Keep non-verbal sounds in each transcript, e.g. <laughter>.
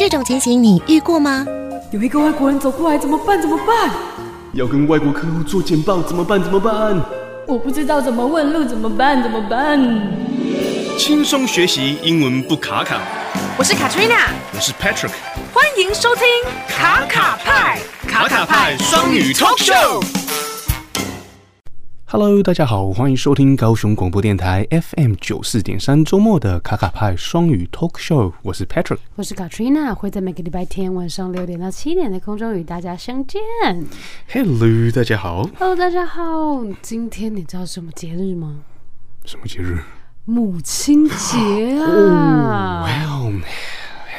这种情形你遇过吗？有一个外国人走过来，怎么办？怎么办？要跟外国客户做简报，怎么办？怎么办？我不知道怎么问路，怎么办？怎么办？轻松学习英文不卡卡。我是 Katrina，我是 Patrick，欢迎收听卡卡派卡卡派双语 Talk Show。Hello，大家好，欢迎收听高雄广播电台 FM 九四点三周末的卡卡派双语 Talk Show。我是 Patrick，我是 Katrina，会在每个礼拜天晚上六点到七点的空中与大家相见。Hello，大家好。Hello，大家好。今天你知道什么节日吗？什么节日？母亲节啊！Oh.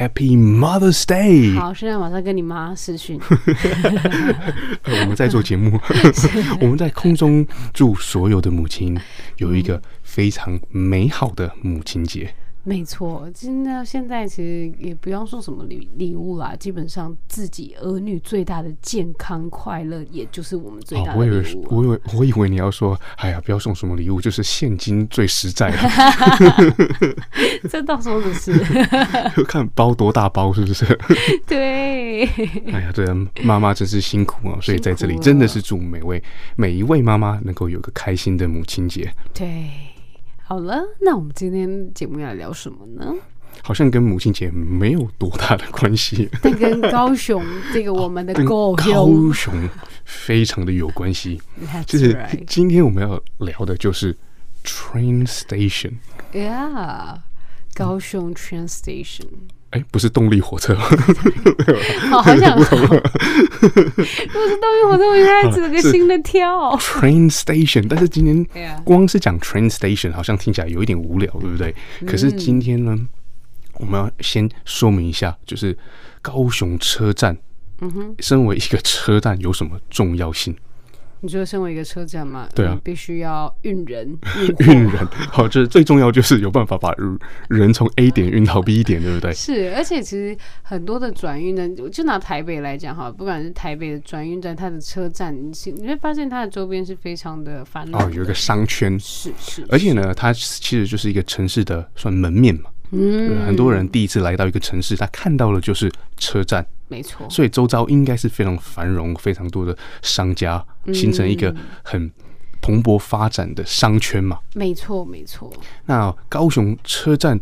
Happy Mother's Day！好，现在马上跟你妈视讯。<laughs> 我们在做节目，<laughs> 我们在空中祝所有的母亲有一个非常美好的母亲节。没错，真的现在其实也不用送什么礼礼物啦，基本上自己儿女最大的健康快乐，也就是我们最大的礼物，啊哦。我以为，我以为，我以为你要说，哎呀，不要送什么礼物，就是现金最实在。<laughs> 这倒说的是，<laughs> 看包多大包，是不是？<laughs> 对。哎呀，对啊，妈妈真是辛苦啊，所以在这里真的是祝每位每一位妈妈能够有个开心的母亲节。对。好了，那我们今天节目要聊什么呢？好像跟母亲节没有多大的关系，但跟高雄这个我们的 <laughs> 高雄，高雄非常的有关系。就是今天我们要聊的就是 train station。Yeah，高雄 train station。哎，不是动力火车，<laughs> 好，好想说，<laughs> 如果是动力火车，我应该整个新的跳。Train station，但是今天光是讲 train station，好像听起来有一点无聊，对不对？可是今天呢，我们要先说明一下，就是高雄车站，嗯哼，身为一个车站有什么重要性？你觉得身为一个车站嘛，对啊，必须要运人，运人。好，这最重要就是有办法把人从 A 点运到 B 点，对不对？是，而且其实很多的转运站，就拿台北来讲哈，不管是台北的转运站，它的车站，你你会发现它的周边是非常的繁荣。哦，有一个商圈，是是。而且呢，它其实就是一个城市的算门面嘛。嗯，很多人第一次来到一个城市，他看到的就是车站。没错，所以周遭应该是非常繁荣，非常多的商家，形成一个很蓬勃发展的商圈嘛。没错，没错。那高雄车站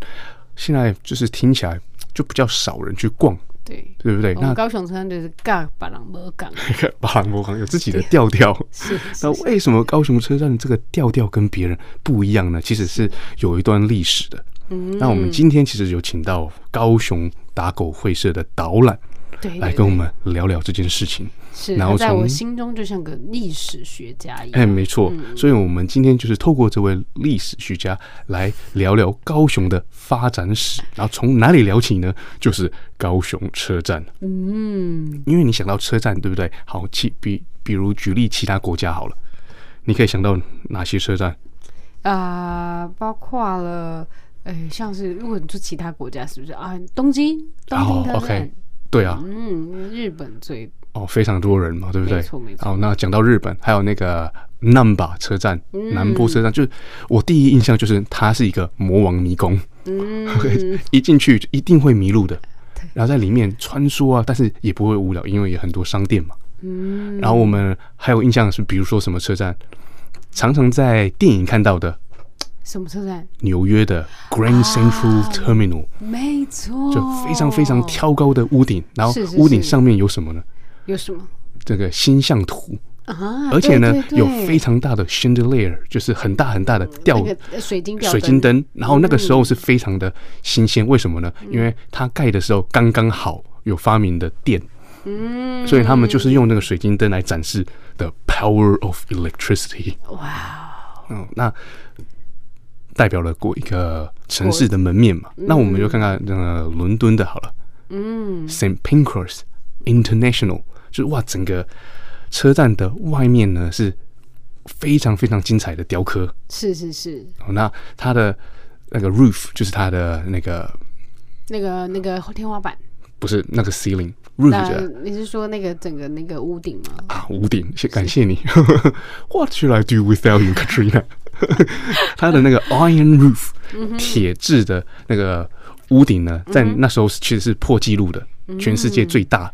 现在就是听起来就比较少人去逛，对，对不对？那高雄车站就是尬巴朗摩港，巴朗摩港有自己的调调。是，<laughs> 那为什么高雄车站这个调调跟别人不一样呢？其实是有一段历史的。嗯，那我们今天其实有请到高雄打狗会社的导览。对，来跟我们聊聊这件事情。是，然后在我心中就像个历史学家一样。哎，没错。嗯、所以，我们今天就是透过这位历史学家来聊聊高雄的发展史。然后从哪里聊起呢？就是高雄车站。嗯，因为你想到车站，对不对？好，其比比如举例其他国家好了，你可以想到哪些车站？啊、呃，包括了，哎，像是如果你说其他国家，是不是啊？东京，东京车站。哦 okay 对啊，嗯，日本最哦，非常多人嘛，对不对？没错没错。好，那讲到日本，还有那个难波车站，嗯、南波车站，就是我第一印象就是它是一个魔王迷宫，嗯，<laughs> 一进去一定会迷路的。然后在里面穿梭啊，但是也不会无聊，因为有很多商店嘛。嗯。然后我们还有印象是，比如说什么车站，常常在电影看到的。什么车站？纽约的 Grand Central Terminal，、啊、没错，就非常非常挑高的屋顶，然后屋顶上面有什么呢？有什么？这个星象图啊，而且呢，有非常大的 chandelier，就是很大很大的吊、那个、水晶水晶灯，然后那个时候是非常的新鲜，嗯、为什么呢？因为它盖的时候刚刚好有发明的电，嗯，所以他们就是用那个水晶灯来展示 the power of electricity。哇，嗯，那。代表了过一个城市的门面嘛？嗯、那我们就看看那个伦敦的好了。嗯，Saint Pancras International，就是哇，整个车站的外面呢是非常非常精彩的雕刻。是是是。那它的那个 roof 就是它的那个那个那个天花板，不是那个 ceiling roof。你是说那个整个那个屋顶吗？啊，屋顶，谢感谢你。是 <laughs> What should I do without you, Katrina？<laughs> 它的那个 iron roof，铁质的那个屋顶呢，在那时候其实是破纪录的，全世界最大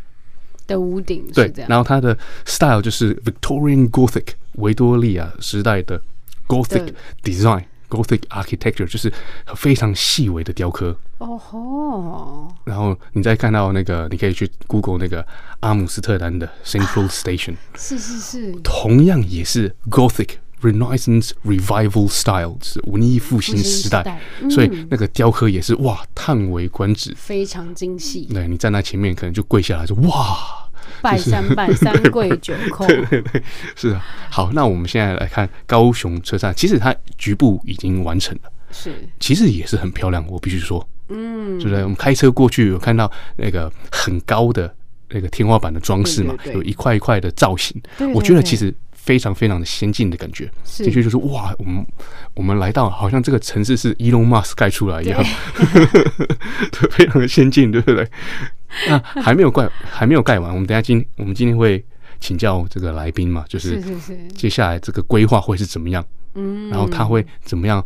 的屋顶。对，然后它的 style 就是 Victorian Gothic 维多利亚时代的 Gothic design，Gothic architecture 就是非常细微的雕刻。哦吼！然后你再看到那个，你可以去 Google 那个阿姆斯特丹的 Central Station，是是是，同样也是 Gothic。Renaissance Revival Style 是文艺复兴时代，所以那个雕刻也是哇，叹为观止，非常精细。对，你站在前面，可能就跪下来，说哇，拜三拜三 <laughs> 跪九叩。对对对，是啊。好，那我们现在来看高雄车站，其实它局部已经完成了，是，其实也是很漂亮。我必须说，嗯，对不对？我们开车过去有看到那个很高的那个天花板的装饰嘛，有一块一块的造型，我觉得其实。非常非常的先进的感觉，的确就是哇，我们我们来到好像这个城市是 Elon Musk 盖出来一样，对，<laughs> 非常的先进，对不对？<laughs> 那还没有盖，还没有盖完。我们等下今我们今天会请教这个来宾嘛，就是接下来这个规划会是怎么样？嗯，然后它会怎么样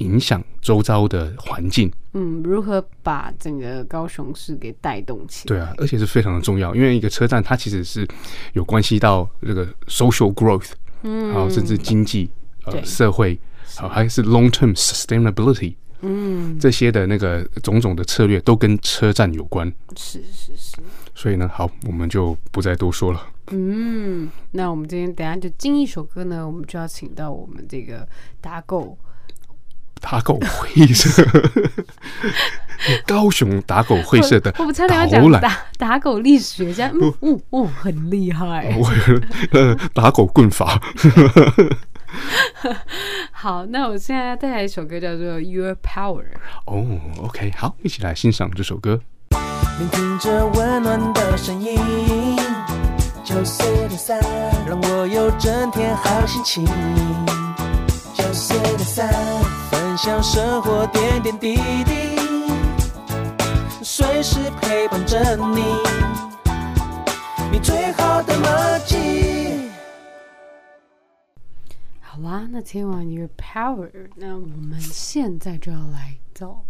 影响周遭的环境？嗯，如何把整个高雄市给带动起来？对啊，而且是非常的重要，因为一个车站它其实是有关系到这个 social growth，嗯，然后甚至经济呃社会，好还是 long term sustainability，嗯，这些的那个种种的策略都跟车站有关。是是是。所以呢，好，我们就不再多说了。嗯，那我们今天等下就进一首歌呢，我们就要请到我们这个打狗打狗 <laughs> 会社，高雄打狗会社的，我们差点要讲打打狗历史学家，嗯嗯哦，很厉害，我呃打狗棍法。<laughs> 好，那我现在要带来一首歌，叫做《Your Power》。哦，OK，好，一起来欣赏这首歌。聆听着温暖的声音。九四点三，让我有整天好心情。九四点三，分享生活点点滴滴，随时陪伴着你，你最好的默契。好啦，那听完 Your Power，那我们现在就要来找，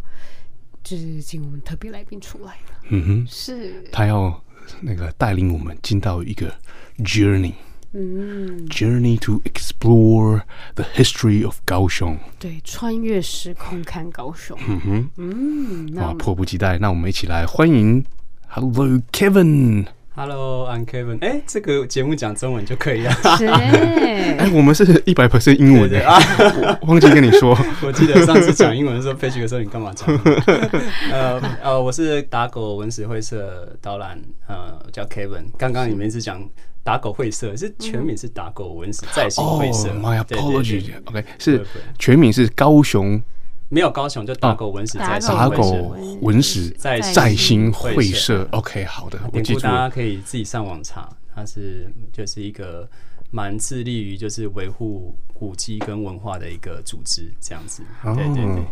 就是请我们特别来宾出来了。嗯哼，是，他要。那个带领我们进到一个 journey，嗯，journey to explore the history of 高雄。对，穿越时空看高雄。嗯哼，嗯，那迫不及待，那我们一起来欢迎，Hello Kevin。Hello，I'm Kevin。哎，这个节目讲中文就可以了。是。<laughs> 哎，我们是一百 percent 英文的啊，忘记跟你说。<laughs> 我记得上次讲英文的时候，飞去的时候你干嘛讲？<laughs> 呃呃，我是打狗文史会社导览，呃，叫 Kevin。刚刚你们是讲打狗会社，是全名是打狗文史在行会社。My apology。OK，是全名是高雄。没有高雄，就打狗文史再兴打狗文史在在新会社。OK，好的，我记住。大家可以自己上网查，它是就是一个蛮致力于就是维护古迹跟文化的一个组织，这样子。对对对。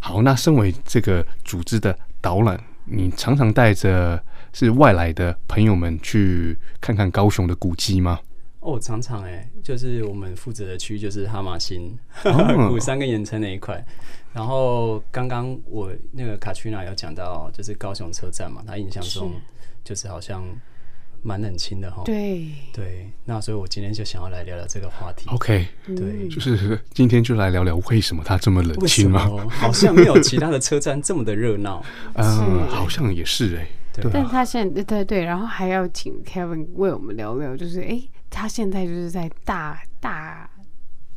好，那身为这个组织的导览，你常常带着是外来的朋友们去看看高雄的古迹吗？哦，常常哎，就是我们负责的区域就是哈玛星、<laughs> 古山跟盐城那一块。然后刚刚我那个卡曲娜有讲到，就是高雄车站嘛，他印象中就是好像蛮冷清的哈。对对，那所以我今天就想要来聊聊这个话题。OK，对，就是今天就来聊聊为什么它这么冷清吗？好像没有其他的车站这么的热闹。<laughs> 嗯，好像也是哎。对，但他现在对对对，然后还要请 Kevin 为我们聊聊，就是哎，他现在就是在大大。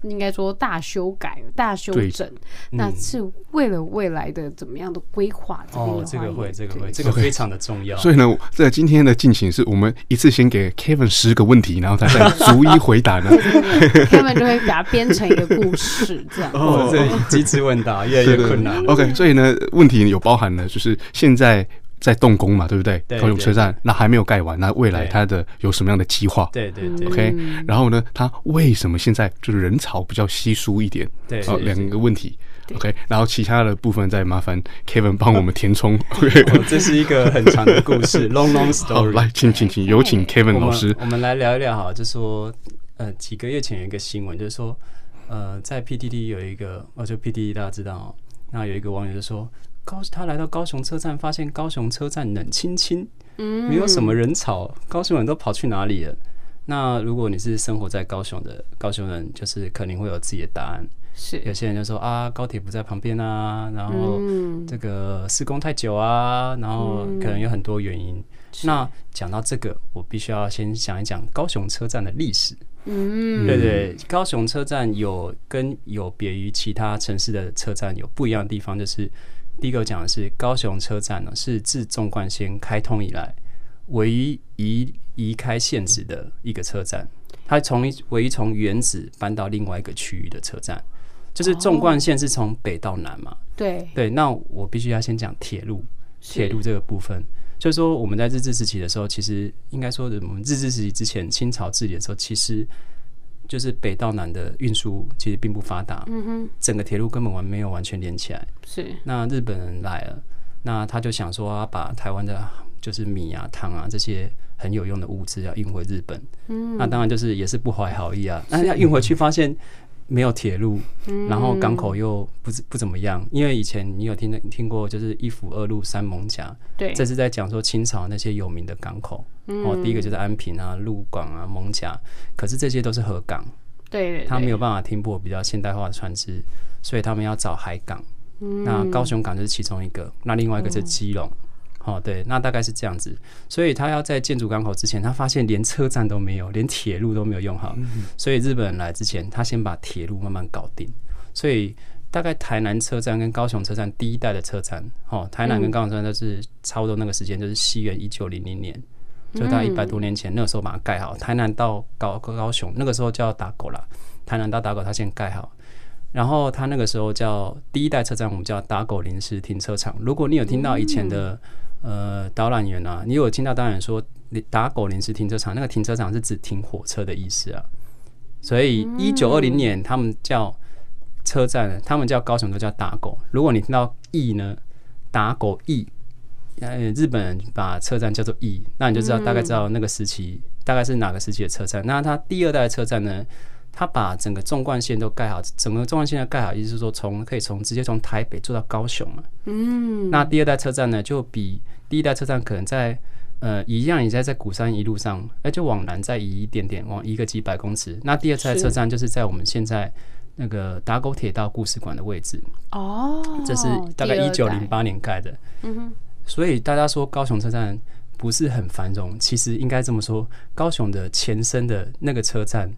应该说大修改、大修整，那是为了未来的怎么样的规划？哦，这个会，这个会，这个非常的重要。所以呢，在今天的进行是我们一次先给 Kevin 十个问题，然后他再逐一回答呢。<laughs> Kevin 就会把它编成一个故事，这样。哦，这机智问答越来越困难。OK，所以呢，问题有包含了，就是现在。在动工嘛，对不对？高雄车站那还没有盖完，那未来它的有什么样的计划？对对对。OK，然后呢，它为什么现在就是人潮比较稀疏一点？对，哦，两个问题。OK，然后其他的部分再麻烦 Kevin 帮我们填充。OK，<laughs> 这是一个很长的故事，<laughs> long long story。好，来，请请请，有请 Kevin 老师。我们来聊一聊哈，就说呃几个月前有一个新闻，就是说呃在 PTT 有一个，哦就 PTT 大家知道哦，那有一个网友就说。高他来到高雄车站，发现高雄车站冷清清，嗯，没有什么人潮，高雄人都跑去哪里了？那如果你是生活在高雄的高雄人，就是肯定会有自己的答案。是有些人就说啊，高铁不在旁边啊，然后这个施工太久啊，然后可能有很多原因。那讲到这个，我必须要先讲一讲高雄车站的历史。嗯，对对，高雄车站有跟有别于其他城市的车站有不一样的地方，就是第一个讲的是高雄车站呢，是自纵贯线开通以来唯一移移开现址的一个车站，它从唯一从原址搬到另外一个区域的车站，就是纵贯线是从北到南嘛。对对，那我必须要先讲铁路，铁路这个部分。就是说，我们在日治时期的时候，其实应该说的，我们日治时期之前，清朝治理的时候，其实就是北到南的运输其实并不发达。嗯哼，整个铁路根本完没有完全连起来。是。那日本人来了，那他就想说，要把台湾的，就是米啊、糖啊这些很有用的物资要运回日本。嗯。那当然就是也是不怀好意啊。那要运回去，发现。没有铁路，然后港口又不不怎么样，因为以前你有听听过，就是一府二路三艋甲，对，这是在讲说清朝那些有名的港口，哦，第一个就是安平啊、鹿港啊、艋甲，可是这些都是河港，对，他没有办法停泊比较现代化的船只，所以他们要找海港，那高雄港就是其中一个，那另外一个是基隆。哦，对，那大概是这样子，所以他要在建筑港口之前，他发现连车站都没有，连铁路都没有用好，所以日本人来之前，他先把铁路慢慢搞定。所以大概台南车站跟高雄车站第一代的车站，哦，台南跟高雄车站都是差不多那个时间，就是西元一九零零年，就大概一百多年前，那个时候把它盖好。台南到高高雄那个时候叫打狗啦，台南到打狗，他先盖好。然后他那个时候叫第一代车站，我们叫打狗临时停车场。如果你有听到以前的。呃，导览员啊，你有听到导览员说，你打狗临时停车场，那个停车场是指停火车的意思啊。所以一九二零年他们叫车站，他们叫高雄都叫打狗。如果你听到驿呢，打狗驿，呃，日本人把车站叫做驿，那你就知道大概知道那个时期大概是哪个时期的车站。那它第二代的车站呢？他把整个纵贯线都盖好，整个纵贯线要盖好，意思是说从可以从直接从台北坐到高雄嘛。嗯。那第二代车站呢，就比第一代车站可能在呃一样，也在在鼓山一路上，哎，就往南再移一点点，往移个几百公尺。那第二代车站就是在我们现在那个打狗铁道故事馆的位置。哦。这是大概一九零八年盖的。嗯哼。所以大家说高雄车站不是很繁荣，其实应该这么说，高雄的前身的那个车站。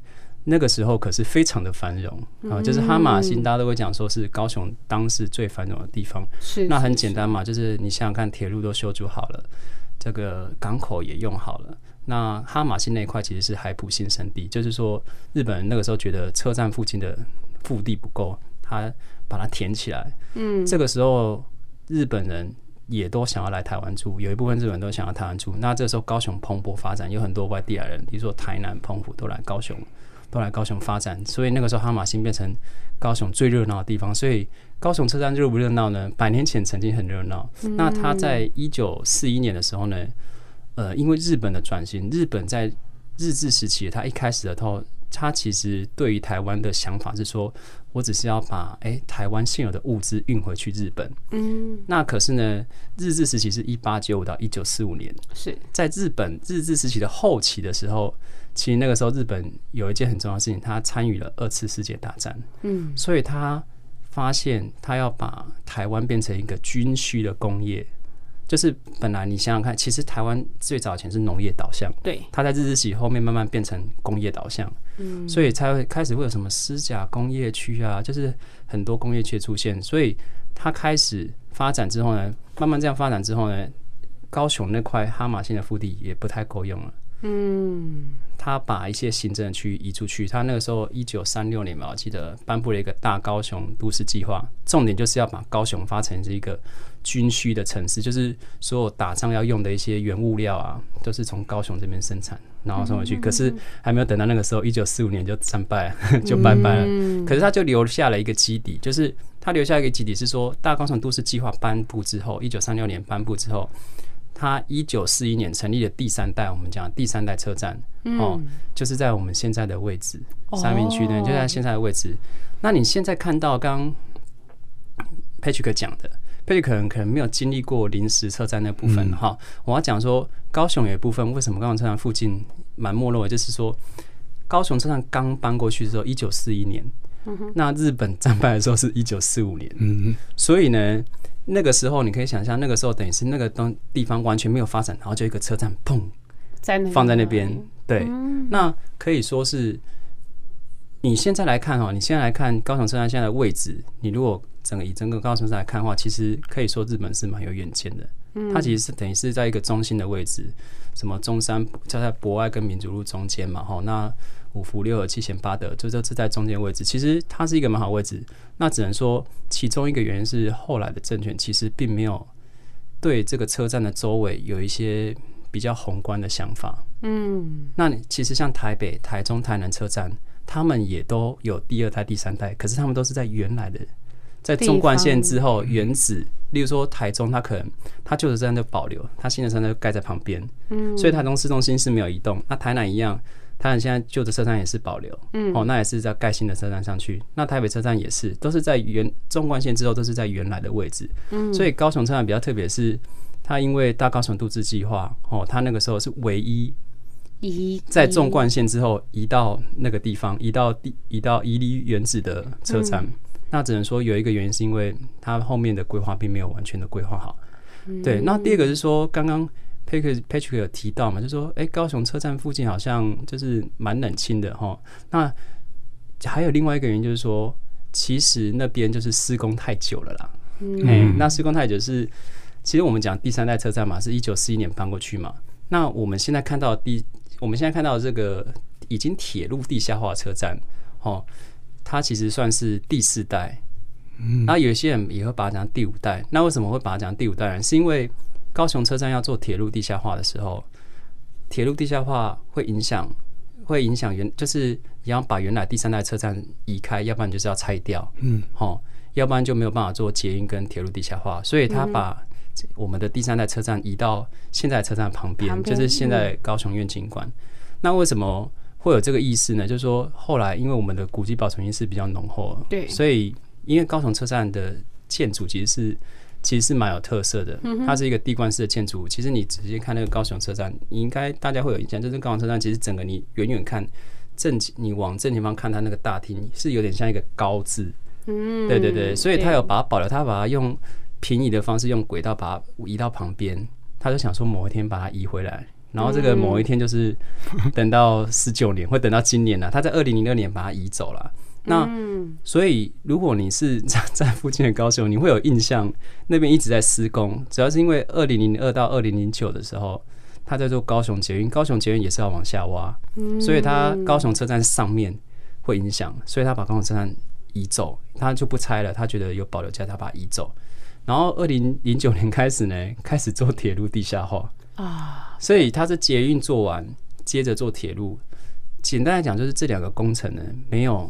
那个时候可是非常的繁荣啊，就是哈马星，大家都会讲说是高雄当时最繁荣的地方。是，那很简单嘛，就是你想想看，铁路都修筑好了，这个港口也用好了，那哈马星那一块其实是海埔新生地，就是说日本人那个时候觉得车站附近的腹地不够，他把它填起来。嗯，这个时候日本人也都想要来台湾住，有一部分日本人都想要台湾住。那这时候高雄蓬勃发展，有很多外地来人，比如说台南、澎湖都来高雄。都来高雄发展，所以那个时候哈马星变成高雄最热闹的地方。所以高雄车站热不热闹呢？百年前曾经很热闹。嗯。那他在一九四一年的时候呢，呃，因为日本的转型，日本在日治时期，他一开始的时候，他其实对于台湾的想法是说，我只是要把哎、欸、台湾现有的物资运回去日本。嗯。那可是呢，日治时期是一八九五到一九四五年，是在日本日治时期的后期的时候。其实那个时候，日本有一件很重要的事情，他参与了二次世界大战。嗯，所以他发现他要把台湾变成一个军需的工业，就是本来你想想看，其实台湾最早前是农业导向，对，他在日治时期后面慢慢变成工业导向，嗯，所以才会开始会有什么私甲工业区啊，就是很多工业区出现，所以他开始发展之后呢，慢慢这样发展之后呢，高雄那块哈马星的腹地也不太够用了，嗯。他把一些行政区移出去。他那个时候一九三六年吧，我记得颁布了一个大高雄都市计划，重点就是要把高雄发成是一个军需的城市，就是所有打仗要用的一些原物料啊，都是从高雄这边生产，然后送回去。可是还没有等到那个时候，一九四五年就战败了，就拜拜了。可是他就留下了一个基底，就是他留下一个基底是说，大高雄都市计划颁布之后，一九三六年颁布之后。他一九四一年成立的第三代，我们讲第三代车站，嗯、哦，就是在我们现在的位置，三明区呢，就在现在的位置。那你现在看到刚 Patrick 讲的，佩奇可能可能没有经历过临时车站那部分哈、嗯。我要讲说高雄有一部分为什么高雄车站附近蛮没落的，就是说高雄车站刚搬过去的时候，一九四一年、嗯，那日本战败的时候是一九四五年，嗯，所以呢，那个时候你可以想象，那个时候等于是那个东地方完全没有发展，然后就一个车站砰，放在那边，对、嗯，那可以说是。你现在来看哈，你现在来看高雄车站现在的位置，你如果整个以整个高雄车站来看的话，其实可以说日本是蛮有远见的。它其实是等于是在一个中心的位置，什么中山就在博爱跟民主路中间嘛，哈，那五福六和七贤八德，就这是在中间位置。其实它是一个蛮好位置。那只能说其中一个原因是后来的政权其实并没有对这个车站的周围有一些比较宏观的想法。嗯，那其实像台北、台中、台南车站。他们也都有第二代、第三代，可是他们都是在原来的，在纵贯线之后原址。例如说台中，它可能它旧的车站就保留，它新的车站就盖在旁边。嗯，所以台中市中心是没有移动。那台南一样，台南现在旧的车站也是保留。嗯，哦，那也是在盖新的车站上去。那台北车站也是，都是在原纵贯线之后都是在原来的位置。嗯，所以高雄车站比较特别，是它因为大高雄都市计划，哦，它那个时候是唯一。移在纵贯线之后移到那个地方，移到地移到移离原址的车站，嗯，那只能说有一个原因是因为它后面的规划并没有完全的规划好，嗯。对，那第二个是说，刚刚 Patrick Patrick 有提到嘛，就说，哎，高雄车站附近好像就是蛮冷清的哈。那还有另外一个原因就是说，其实那边就是施工太久了啦。嗯，那施工太久是，其实我们讲第三代车站嘛，是一九四一年搬过去嘛。那我们现在看到第我们现在看到这个已经铁路地下化车站，哦，它其实算是第四代，嗯，那有些人也会把它讲第五代。那为什么会把它讲第五代呢？是因为高雄车站要做铁路地下化的时候，铁路地下化会影响，会影响原，就是你要把原来第三代车站移开，要不然就是要拆掉，嗯，哦，要不然就没有办法做捷运跟铁路地下化，所以他把。我们的第三代车站移到现在车站旁边，就是现在高雄愿景馆。那为什么会有这个意思呢？就是说，后来因为我们的古迹保存意识比较浓厚，对，所以因为高雄车站的建筑其实是其实是蛮有特色的，它是一个地冠式的建筑物。其实你直接看那个高雄车站，你应该大家会有印象，就是高雄车站其实整个你远远看正，你往正前方看它那个大厅是有点像一个高字，嗯，对对对，所以他有把它保留，他把它用。平移的方式，用轨道把它移到旁边，他就想说某一天把它移回来，然后这个某一天就是等到十九年，会等到今年了。他在二零零六年把它移走了。那所以如果你是 <laughs> 在在附近的高雄，你会有印象，那边一直在施工，主要是因为二零零二到二零零九的时候，他在做高雄捷运，高雄捷运也是要往下挖，所以他高雄车站上面会影响，所以他把高雄车站移走，他就不拆了，他觉得有保留价，他把它移走。然后，二零零九年开始呢，开始做铁路地下化。啊，所以他是捷运做完，接着做铁路。简单来讲，就是这两个工程呢，没有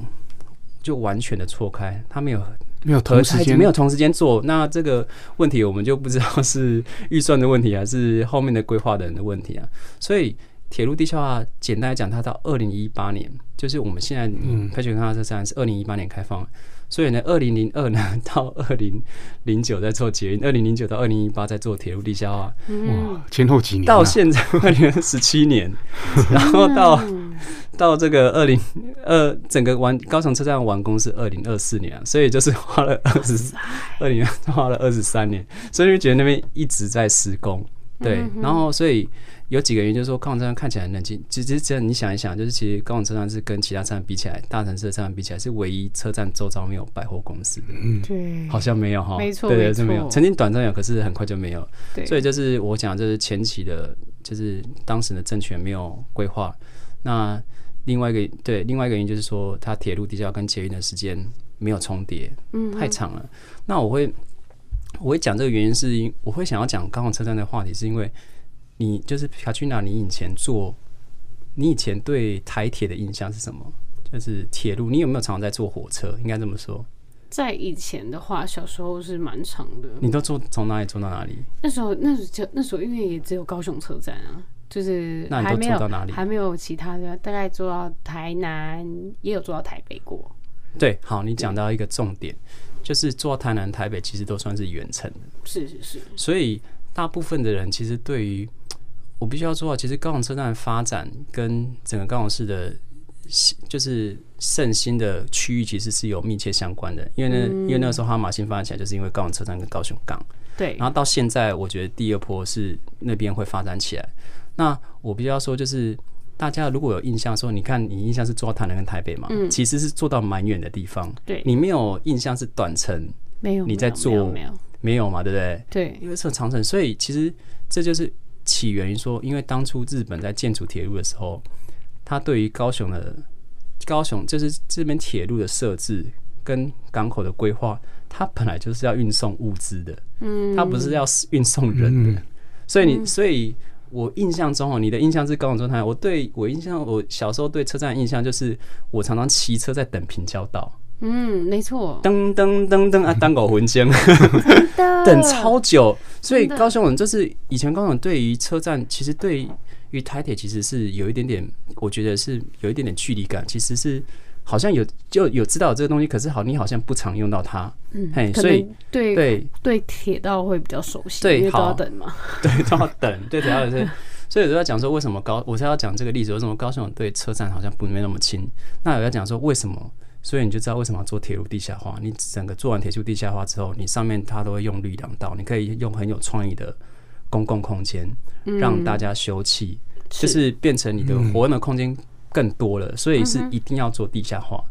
就完全的错开，他没有没有同时间没有同时间做。那这个问题，我们就不知道是预算的问题，还是后面的规划的人的问题啊。所以，铁路地下化，简单来讲，它到二零一八年，就是我们现在嗯，开全康车站是二零一八年开放。所以呢，二零零二呢到二零零九在做捷运，二零零九到二零一八在做铁路地下化，哇，前后几年，到现在二零十七年，<laughs> 然后到 <laughs> 到这个二零二整个完高雄车站完工是二零二四年，所以就是 <laughs> 花了二十二零花了二十三年，所以就觉得那边一直在施工，对，然后所以。有几个原因，就是说高雄车站看起来很冷清。其实只要你想一想，就是其实高雄车站是跟其他车站比起来，大城市的车站比起来，是唯一车站周遭没有百货公司的。嗯，对，好像没有哈，没错，对，对，是没有。曾经短暂有，可是很快就没有。对，所以就是我讲，就是前期的，就是当时的政权没有规划。那另外一个对，另外一个原因就是说，它铁路地下跟捷运的时间没有重叠，嗯，太长了。那我会我会讲这个原因，是因我会想要讲高雄车站的话题，是因为。你就是卡去哪？你以前坐，你以前对台铁的印象是什么？就是铁路，你有没有常常在坐火车？应该这么说。在以前的话，小时候是蛮长的。你都坐从哪里坐到哪里？那时候，那时候那时候因为也只有高雄车站啊，就是还没有，那你都做到哪里？还没有其他的，大概做到台南，也有做到台北过。对，好，你讲到一个重点，就是做台南、台北其实都算是远程的，是是是，所以大部分的人其实对于我必须要说，其实高雄车站的发展跟整个高雄市的。就是盛兴的区域其实是有密切相关的，因为呢，因为那个时候哈马星发展起来，就是因为高雄车站跟高雄港。对，然后到现在，我觉得第二波是那边会发展起来。那我必须要说，就是大家如果有印象说，你看你印象是坐到台南跟台北嘛，其实是坐到蛮远的地方。对，你没有印象是短程，没有，你在坐没有没有嘛，对不对？对，因为是长程，所以其实这就是起源于说，因为当初日本在建筑铁路的时候。他对于高雄的高雄，就是这边铁路的设置跟港口的规划，它本来就是要运送物资的，嗯，它不是要运送人的，所以你，所以我印象中哦，你的印象是高雄车站，我对我印象，我小时候对车站的印象就是，我常常骑车在等平交道，嗯，没错，噔噔噔噔啊，当狗魂仙，等超久，所以高雄人就是以前高雄对于车站，其实对。因为台铁其实是有一点点，我觉得是有一点点距离感。其实是好像有就有知道这个东西，可是好你好像不常用到它。嗯，嘿，所以对对对铁道会比较熟悉，对，都要等嘛。<laughs> 对，都要等。对，主要是所以我就要讲说为什么高，我是要讲这个例子，为什么高雄对车站好像不没那么亲。那我要讲说为什么，所以你就知道为什么要做铁路地下化。你整个做完铁路地下化之后，你上面它都会用绿廊道，你可以用很有创意的。公共空间让大家休憩，就是变成你的活动的空间更多了，所以是一定要做地下化。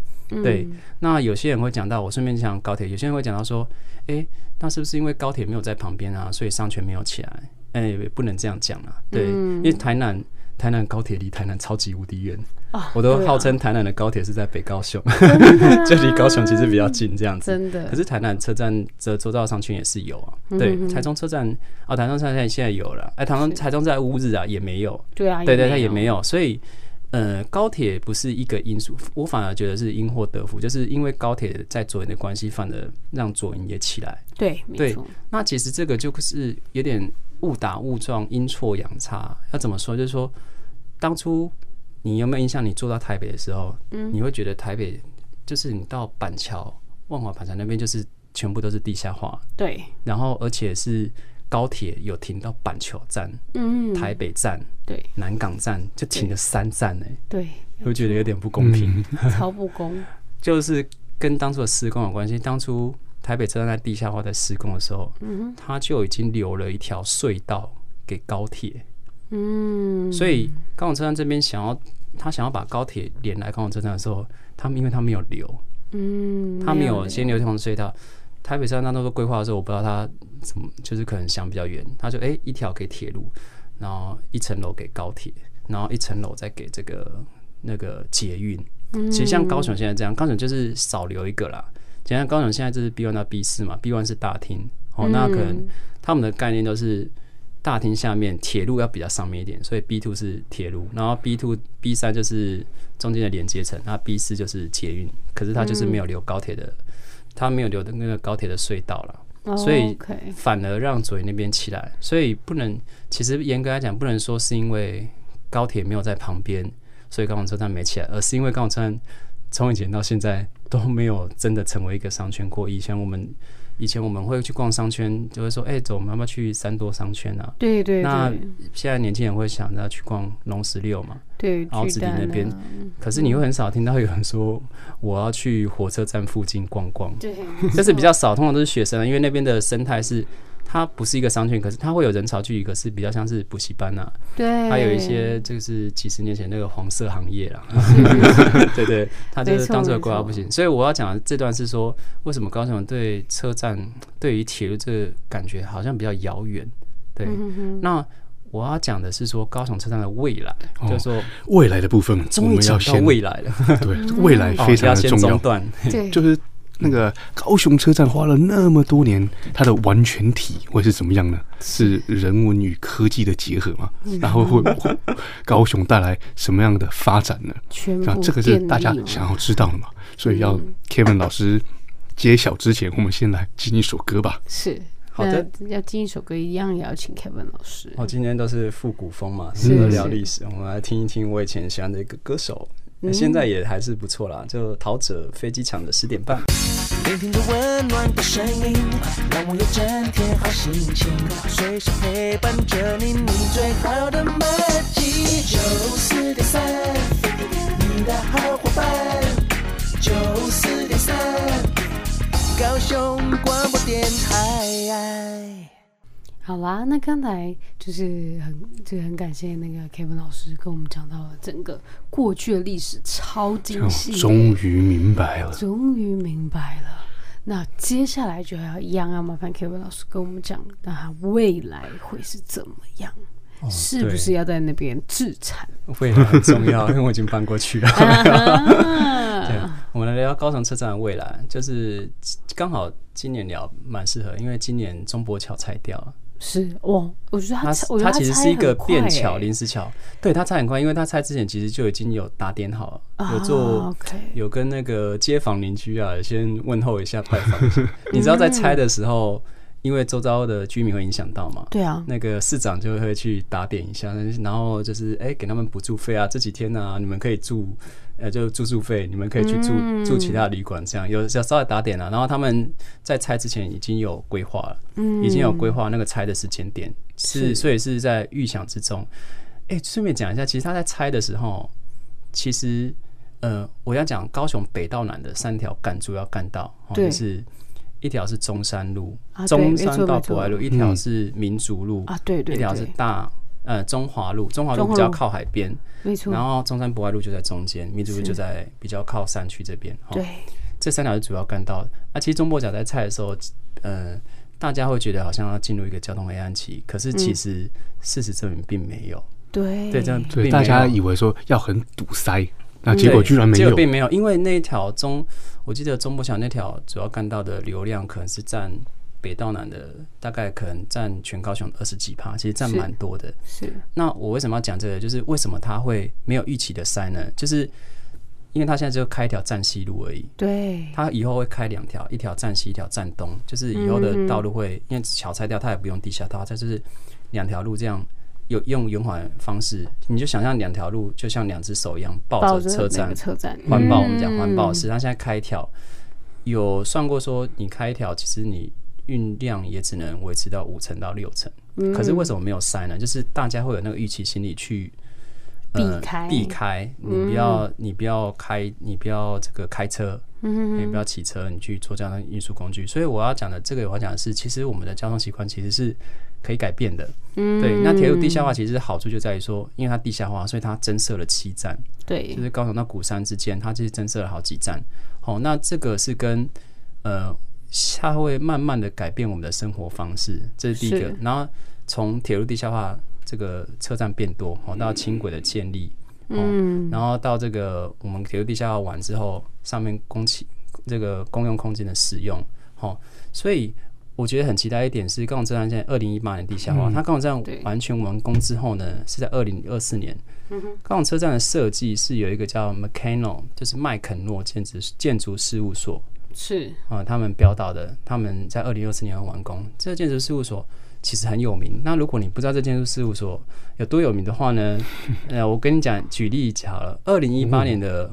对，那有些人会讲到，我顺便讲高铁，有些人会讲到说，诶，那是不是因为高铁没有在旁边啊，所以商圈没有起来？哎，也不能这样讲啊。对，因为台南。台南高铁离台南超级无敌远，我都号称台南的高铁是在北高雄，<laughs> 就离高雄其实比较近这样子。真的，可是台南车站这周遭商圈也是有啊。对，台中车站哦，台中车站现在有了。哎，台中台中在乌日啊也没有。对啊，对对，它也没有。所以，呃，高铁不是一个因素，我反而觉得是因祸得福，就是因为高铁在左营的关系，反而让左营也起来。对，对。那其实这个就是有点。误打误撞，阴错阳差，要怎么说？就是说，当初你有没有印象？你坐到台北的时候，嗯，你会觉得台北就是你到板桥、万华板桥那边，就是全部都是地下化，对。然后，而且是高铁有停到板桥站、嗯，台北站、对，南港站就停了三站呢，对，我觉得有点不公平，<laughs> 超不公。就是跟当初的施工有关系，当初。台北车站在地下化在施工的时候，嗯，他就已经留了一条隧道给高铁，嗯，所以高雄车站这边想要他想要把高铁连来高雄车站的时候，他们因为他没有留，嗯，他没有先留这条隧道。台北车站那时候规划的时候，我不知道他怎么，就是可能想比较远，他就哎、欸、一条给铁路，然后一层楼给高铁，然后一层楼再给这个那个捷运。其实像高雄现在这样，高雄就是少留一个啦。简单，高雄现在就是 B one 到 B 四嘛，B one 是大厅。哦，那可能他们的概念都是大厅下面铁路要比较上面一点，所以 B two 是铁路，然后 B two B 三就是中间的连接层，那 B 四就是捷运，可是它就是没有留高铁的，它没有留的那个高铁的隧道了，所以反而让左营那边起来，所以不能，其实严格来讲不能说是因为高铁没有在旁边，所以高雄车站没起来，而是因为高雄车站。从以前到现在都没有真的成为一个商圈过。以前我们以前我们会去逛商圈，就会说：“哎、欸，走，我们要不要去三多商圈啊？”对对，对。那现在年轻人会想着要去逛龙十六嘛？对，然后子林那边。可是你会很少听到有人说：“我要去火车站附近逛逛。”对，这是比较少，通常都是学生，因为那边的生态是。它不是一个商圈，可是它会有人潮聚集，可是比较像是补习班呐、啊。对，还有一些就是几十年前那个黄色行业啦。<laughs> <laughs> 对，对对，它就是当这个规划不行。所以我要讲的这段是说，为什么高雄对车站对于铁路这个感觉好像比较遥远？对，那我要讲的是说高雄车站的未来，哦、就是说未来的部分，我们要到未来了。对，未来非常的重要。<laughs> 对，对就是。那个高雄车站花了那么多年，它的完全体会是怎么样呢？是人文与科技的结合嘛？然后会 <laughs> 高雄带来什么样的发展呢？啊这个是大家想要知道的嘛？所以要 Kevin 老师揭晓之前，我们先来听一首歌吧。是好的，要听一首歌一样也要请 Kevin 老师。哦，今天都是复古风嘛，适合聊历史。我们来听一听我以前喜欢的一个歌手。嗯、现在也还是不错啦。就陶喆飞机场的十点半，聆听着温暖的声音，让我有整天好心情，随时陪伴着你，你最好的麦基。九四点三，你的好伙伴。九四点三，高雄广播电台。好啦，那刚才就是很，就很感谢那个 Kevin 老师跟我们讲到了整个过去的历史，超精细，终于明白了，终于明白了。那接下来就要一样要麻烦 Kevin 老师跟我们讲，那他未来会是怎么样？哦、是不是要在那边置产？未来很重要，因为我已经搬过去了。<laughs> 对，我们来聊高雄车站的未来，就是刚好今年聊蛮适合，因为今年中博桥拆掉了。是哇，我觉得他他其实是一个便桥，临时桥。对，他拆很快，因为他拆之前其实就已经有打点好了，有做，有跟那个街坊邻居啊先问候一下，拜访。<laughs> 你知道在拆的时候，因为周遭的居民会影响到嘛？对啊，那个市长就会去打点一下，然后就是哎给他们补助费啊，这几天呢你们可以住。呃，就住宿费，你们可以去住、嗯、住其他旅馆，这样有要稍微打点了。然后他们在拆之前已经有规划了，嗯，已经有规划那个拆的时间点是，是，所以是在预想之中。哎、欸，顺便讲一下，其实他在拆的时候，其实呃，我要讲高雄北到南的三条干主要干道，对，就是一条是中山路，啊、中山到博爱路，一条是民族路啊，对对，一条是大。呃，中华路，中华路比较靠海边，没错。然后中山博爱路就在中间，民族路就在比较靠山区这边。对，这三条是主要干道。那、啊、其实中博桥在拆的时候，呃，大家会觉得好像要进入一个交通黑暗期，可是其实事实证明并没有。对，对，这样对大家以为说要很堵塞，那结果居然没有，结果并没有，因为那条中，我记得中博桥那条主要干道的流量可能是占。北到南的大概可能占全高雄二十几趴，其实占蛮多的。是，那我为什么要讲这个？就是为什么它会没有预期的塞呢？就是因为它现在就开一条站西路而已。对。它以后会开两条，一条站西，一条站东。就是以后的道路会，嗯、因为桥拆掉，它也不用地下道，它就是两条路这样有用圆环方式。你就想象两条路就像两只手一样抱着车站，车站环抱。我们讲环抱是，它现在开一条，有算过说你开一条，其实你。运量也只能维持到五成到六成，可是为什么没有塞呢？就是大家会有那个预期心理去避开避开，你不要你不要开你不要这个开车，嗯，你不要骑车，你去做这样的运输工具。所以我要讲的这个，我要讲的是，其实我们的交通习惯其实是可以改变的。嗯，对。那铁路地下化其实好处就在于说，因为它地下化，所以它增设了七站。对，就是高雄到鼓山之间，它其实增设了好几站。好，那这个是跟呃。它会慢慢的改变我们的生活方式，这是第一个。然后从铁路地下化这个车站变多，哦，到轻轨的建立，嗯，然后到这个我们铁路地下化完之后，上面公汽这个公用空间的使用，哦，所以我觉得很期待一点是高雄车站现在二零一八年地下化，它高雄站完全完工之后呢，是在二零二四年。高雄车站的设计是有一个叫 m c c a n o 就是麦肯诺建筑建筑事务所。是啊，他们标到的，他们在二零二四年完工。这个建筑事务所其实很有名。那如果你不知道这建筑事务所有多有名的话呢？<laughs> 呃，我跟你讲，举例好了，二零一八年的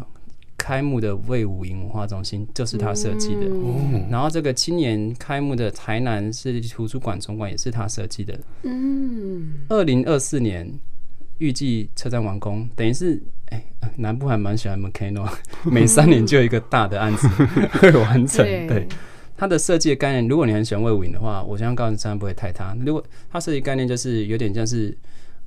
开幕的魏武营文化中心就是他设计的。嗯。然后这个今年开幕的台南市图书馆总馆也是他设计的。嗯。二零二四年预计车站完工，等于是。南部还蛮喜欢 Mecanoo，<laughs> 每三年就有一个大的案子 <laughs> 会完成。对，它的设计的概念，如果你很喜欢魏武营的话，我相信高雄车站不会太差。如果它设计概念就是有点像是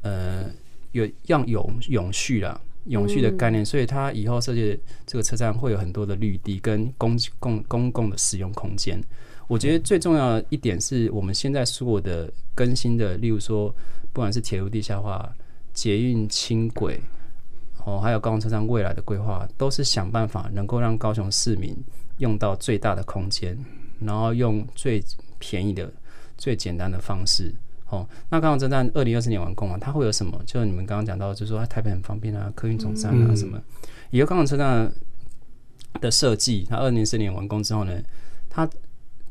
呃，有让永永续啦，永续的概念，所以它以后设计这个车站会有很多的绿地跟公共公共的使用空间。我觉得最重要的一点是我们现在所有的更新的，例如说，不管是铁路地下化、捷运轻轨。哦，还有高雄车站未来的规划，都是想办法能够让高雄市民用到最大的空间，然后用最便宜的、最简单的方式。哦，那高雄车站二零二四年完工啊，它会有什么？就是你们刚刚讲到，就是说台北很方便啊，客运总站啊什么。以后高雄车站的设计，它二零二四年完工之后呢，它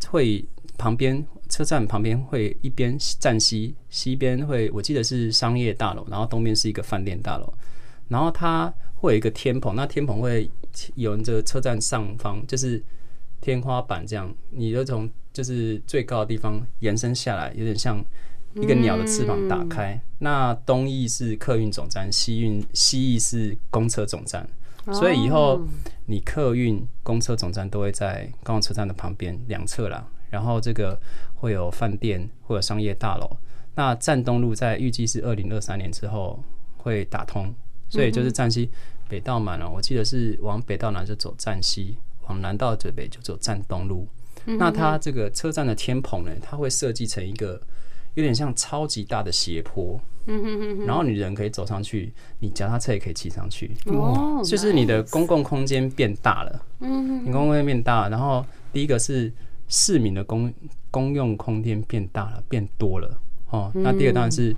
会旁边车站旁边会一边站西，西边会我记得是商业大楼，然后东边是一个饭店大楼。然后它会有一个天棚，那天棚会有这个车站上方就是天花板这样，你就从就是最高的地方延伸下来，有点像一个鸟的翅膀打开。嗯、那东翼是客运总站，西运西翼是公车总站，所以以后你客运公车总站都会在高雄车站的旁边两侧啦。然后这个会有饭店，会有商业大楼。那站东路在预计是二零二三年之后会打通，所以就是站西北到满了。我记得是往北到南就走站西，往南到北就走站东路。那它这个车站的天棚呢，它会设计成一个有点像超级大的斜坡。然后你人可以走上去，你脚踏车也可以骑上去。哦，就是你的公共空间变大了。嗯，你公共空间变大了，然后第一个是市民的公公用空间变大了，变多了。哦，那第二当然是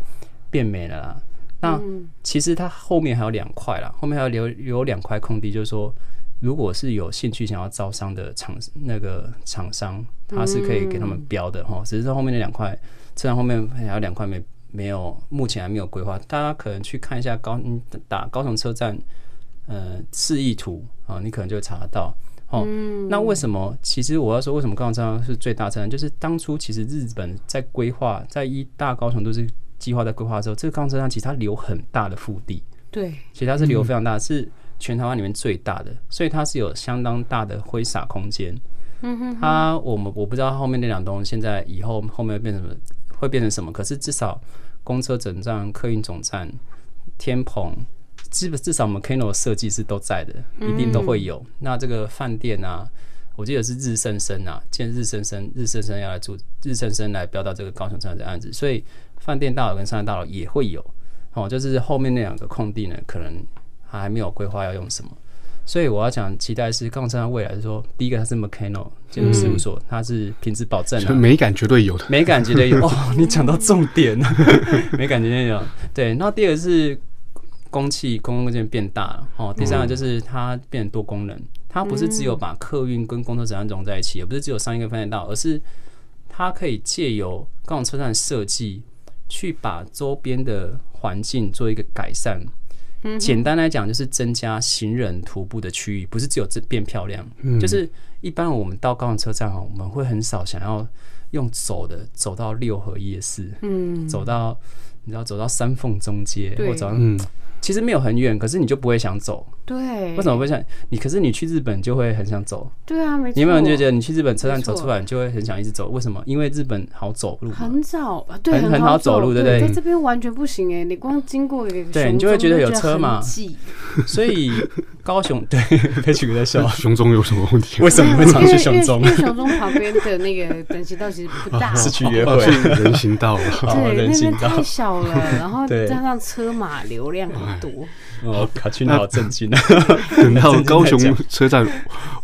变美了啦。那其实它后面还有两块啦，后面还有留有两块空地，就是说，如果是有兴趣想要招商的厂那个厂商，他是可以给他们标的哈。只是说后面那两块，车站后面还有两块没没有，目前还没有规划。大家可能去看一下高打高雄车站呃示意图啊，你可能就会查得到。哦，那为什么？其实我要说，为什么高雄车站是最大车站？就是当初其实日本在规划，在一大高雄都是计划在规划的时候，这个高雄车站其实它留很大的腹地，对，其实它是留非常大，是全台湾里面最大的，所以它是有相当大的挥洒空间。嗯哼，它我们我不知道后面那两栋现在以后后面会变成什么，会变成什么？可是至少公车总站、客运总站、天棚。基本至少我们 Kano 的设计是都在的，一定都会有。嗯、那这个饭店啊，我记得是日升升啊，见日升升，日升升要来住，日升升来标到这个高雄车站的案子，所以饭店大楼跟商业大楼也会有。哦，就是后面那两个空地呢，可能还没有规划要用什么。所以我要讲期待是高雄车站未来是说，第一个它是 Meccano 建筑事务所，它是品质保证的，美感绝对有的，美感绝对有。<laughs> 哦，你讲到重点了，<laughs> 美感绝对有。对，那第二个是。公汽公共空间变大了哦。第三个就是它变多功能，它不是只有把客运跟公车整站融在一起，也不是只有商业跟饭店大，而是它可以借由高雄车站设计，去把周边的环境做一个改善。简单来讲，就是增加行人徒步的区域，不是只有这变漂亮。就是一般我们到高雄车站哦，我们会很少想要用走的走到六合夜市，嗯，走到你知道走到三凤中街，或者嗯。其实没有很远，可是你就不会想走。对，为什么不会想你？可是你去日本就会很想走。对啊，没错。你有没有觉得你去日本车站走出来，你就会很想一直走？为什么？因为日本好走路。很早，对，很好走路，对不对？在这边完全不行哎，你光经过一个，对你就会觉得有车嘛。所以高雄 <laughs> 对，被取个在笑。雄中有什么问题？为什么会常去雄中？因为 <laughs> 雄中旁边的那个人行道其实不大，<laughs> 是去约会人行道。对，那边太小了，然后加上车马流量很多。哦，卡去那好震惊啊！等到 <laughs> 高雄车站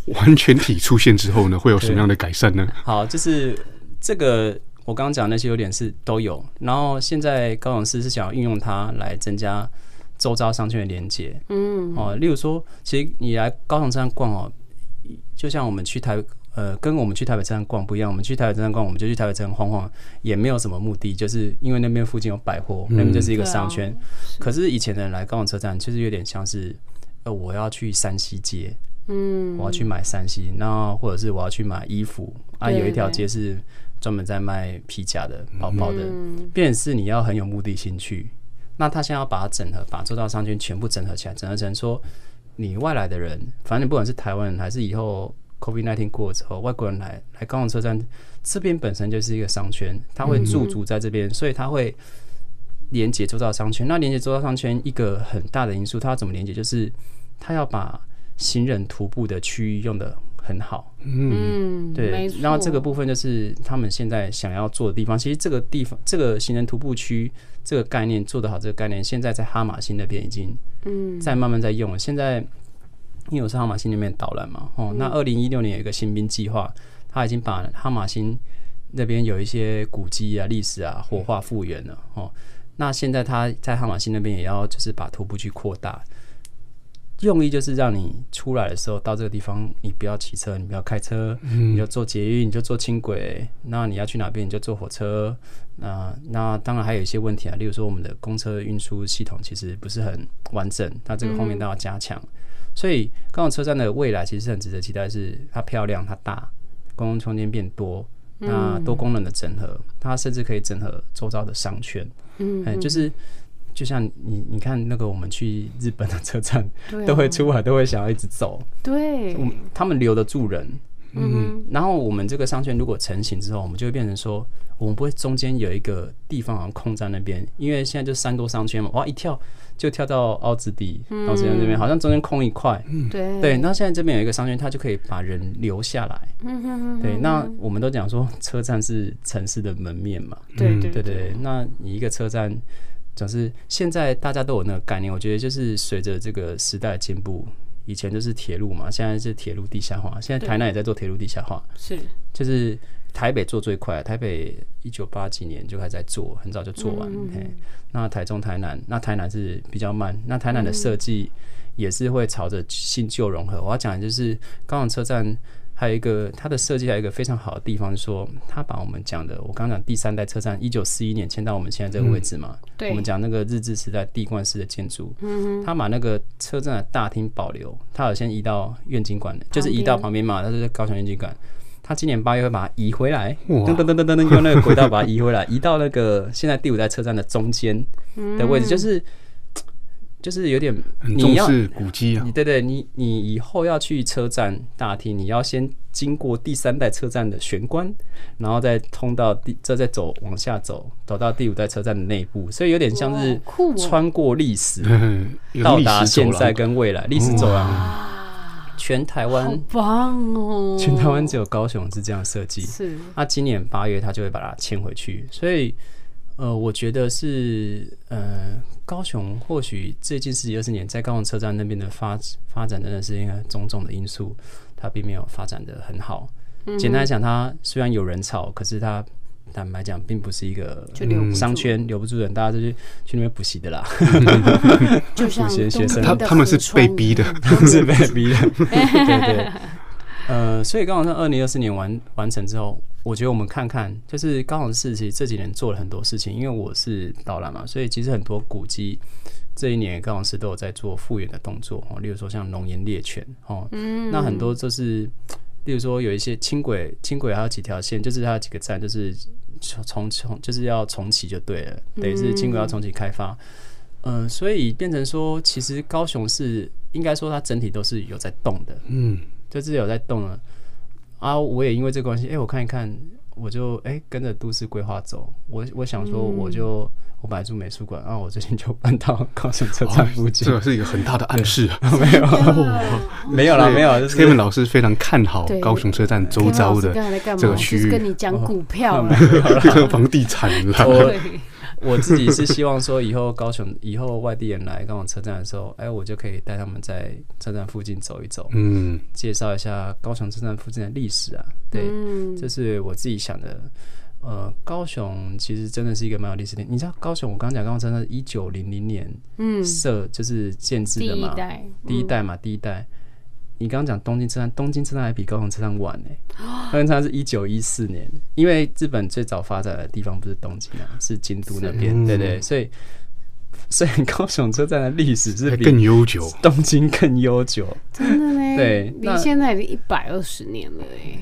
完全体出现之后呢，会有什么样的改善呢？好，就是这个我刚刚讲那些优点是都有，然后现在高雄市是想要运用它来增加周遭商圈的连接。嗯，哦，例如说，其实你来高雄车站逛哦，就像我们去台。呃，跟我们去台北车站逛不一样。我们去台北车站逛，我们就去台北车站晃晃，也没有什么目的，就是因为那边附近有百货，那边就是一个商圈。可是以前的人来高雄车站，就是有点像是，呃，我要去山西街，嗯，我要去买山西，那或者是我要去买衣服啊，有一条街是专门在卖皮夹的、包包的，便是你要很有目的性去。那他现在要把它整合，把周遭商圈全部整合起来，整合成说，你外来的人，反正你不管是台湾人还是以后。COVID-19 过了之后，外国人来来高雄车站这边本身就是一个商圈，他会驻足在这边，嗯、所以他会连接周遭商圈。那连接周遭商圈一个很大的因素，他要怎么连接？就是他要把行人徒步的区域用的很好。嗯，对。错然后这个部分就是他们现在想要做的地方。其实这个地方，这个行人徒步区这个概念做得好，这个概念现在在哈马星那边已经嗯在慢慢在用了。现在。因为我是哈马星那边导览嘛，哦，那二零一六年有一个新兵计划，他已经把哈马星那边有一些古迹啊、历史啊火化复原了，哦，那现在他在哈马星那边也要就是把徒步区扩大，用意就是让你出来的时候到这个地方，你不要骑车，你不要开车，你就坐捷运，你就坐轻轨。那你要去哪边，你就坐火车。那那当然还有一些问题啊，例如说我们的公车运输系统其实不是很完整，那这个后面都要加强。所以高雄车站的未来其实很值得期待，是它漂亮、它大，公共空间变多，那多功能的整合，它甚至可以整合周遭的商圈。嗯，就是。就像你，你看那个我们去日本的车站，都会出来，都会想要一直走。对，他们留得住人。嗯，然后我们这个商圈如果成型之后，我们就会变成说，我们不会中间有一个地方好像空在那边，因为现在就三多商圈嘛，哇，一跳就跳到凹子底，凹子底那边好像中间空一块。对对，那现在这边有一个商圈，它就可以把人留下来。嗯，对，那我们都讲说车站是城市的门面嘛。对对对对，那你一个车站。总是现在大家都有那个概念，我觉得就是随着这个时代的进步，以前就是铁路嘛，现在是铁路地下化，现在台南也在做铁路地下化，是，就是台北做最快，台北一九八几年就开始在做，很早就做完，嗯、嘿，那台中、台南，那台南是比较慢，那台南的设计也是会朝着新旧融合。我要讲的就是高雄车站。还有一个它的设计，还有一个非常好的地方，是说它把我们讲的，我刚刚讲第三代车站，一九四一年迁到我们现在这个位置嘛。嗯、对。我们讲那个日治时代地冠式的建筑，嗯，它把那个车站的大厅保留，它好像移到愿景馆，就是移到旁边嘛，它是高雄愿景馆。它今年八月会把它移回来，噔噔噔噔噔，用那个轨道把它移回来，移到那个现在第五代车站的中间的位置，就是。就是有点你要，很重视古迹啊，你对对，你你以后要去车站大厅，你要先经过第三代车站的玄关，然后再通到第，再再走往下走，走到第五代车站的内部，所以有点像是穿过历史，<laughs> 到达现在跟未来历史走廊。全台湾好棒哦！全台湾只有高雄是这样设计，是。那今年八月他就会把它迁回去，所以。呃，我觉得是呃，高雄或许最近十几二十年，在高雄车站那边的发发展，真的是因为种种的因素，它并没有发展的很好。嗯、简单来讲，它虽然有人潮，可是它坦白讲，并不是一个商圈，留不住人，大家就去去那边补习的啦。<laughs> 就像学生，他 <laughs> 他们是被逼的，他们是被逼的。对对。呃，所以刚好在二零二四年完完成之后。我觉得我们看看，就是高雄市其实这几年做了很多事情，因为我是导览嘛，所以其实很多古迹这一年高雄市都有在做复原的动作哦，例如说像龙岩猎犬哦，嗯，那很多就是，例如说有一些轻轨，轻轨还有几条线，就是它有几个站，就是重重就是要重启就对了，等于是轻轨要重启开发，嗯、呃，所以变成说，其实高雄市应该说它整体都是有在动的，嗯，就是有在动了。啊，我也因为这个关系，哎、欸，我看一看，我就哎、欸、跟着都市规划走。我我想说，我就、嗯、我本来住美术馆，然后我最近就搬到高雄车站附近。这是一个很大的暗示，没有，没有啦，没有。就是、Kevin 老师非常看好高雄车站周遭的这个区域。跟你讲股票了，<laughs> 这个房地产了。我自己是希望说，以后高雄以后外地人来高雄车站的时候，哎，我就可以带他们在车站附近走一走，嗯，介绍一下高雄车站附近的历史啊。对，这是我自己想的。呃，高雄其实真的是一个蛮有历史的。你知道高雄，我刚刚讲高雄车站是一九零零年嗯设就是建制的嘛，第一代，第一代嘛，第一代。你刚刚讲东京车站，东京车站还比高雄车站晚呢、欸。高雄车站是一九一四年，因为日本最早发展的地方不是东京啊，是京都那边，对，对对，所以所以高雄车站的历史是比更悠久，东京更悠久，真的呢。对，离现在已经一百二十年了哎。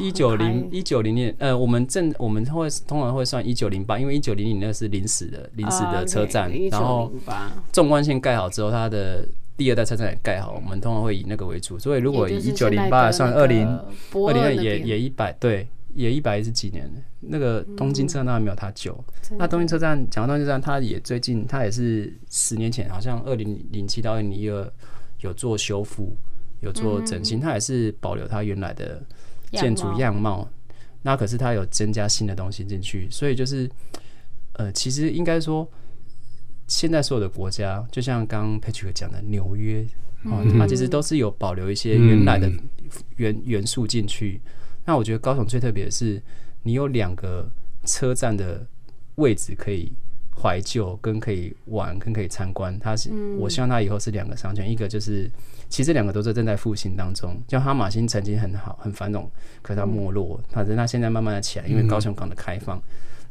一九零一九零年，呃，我们正我们会通常会算一九零八，因为一九零零那是临时的临时的车站，然后纵贯线盖好之后，它的。第二代车站也盖好，我们通常会以那个为主。所以如果以一九零八算二零二零二也也一百对，也一百一十几年。那个东京车站当然没有它久。嗯、那东京车站讲到东京车站，它也最近它也是十年前，好像二零零七到二零一二有做修复，有做整新，它也是保留它原来的建筑样貌。那可是它有增加新的东西进去，所以就是呃，其实应该说。现在所有的国家，就像刚刚 Patrick 讲的纽约，哦，它其实都是有保留一些原来的元元素进去。那我觉得高雄最特别的是，你有两个车站的位置可以怀旧跟可以玩跟可以参观，它是、嗯、我希望它以后是两个商圈，一个就是其实两个都是正在复兴当中，像哈马星曾经很好很繁荣，可是它没落，反正它现在慢慢的起来，因为高雄港的开放。嗯、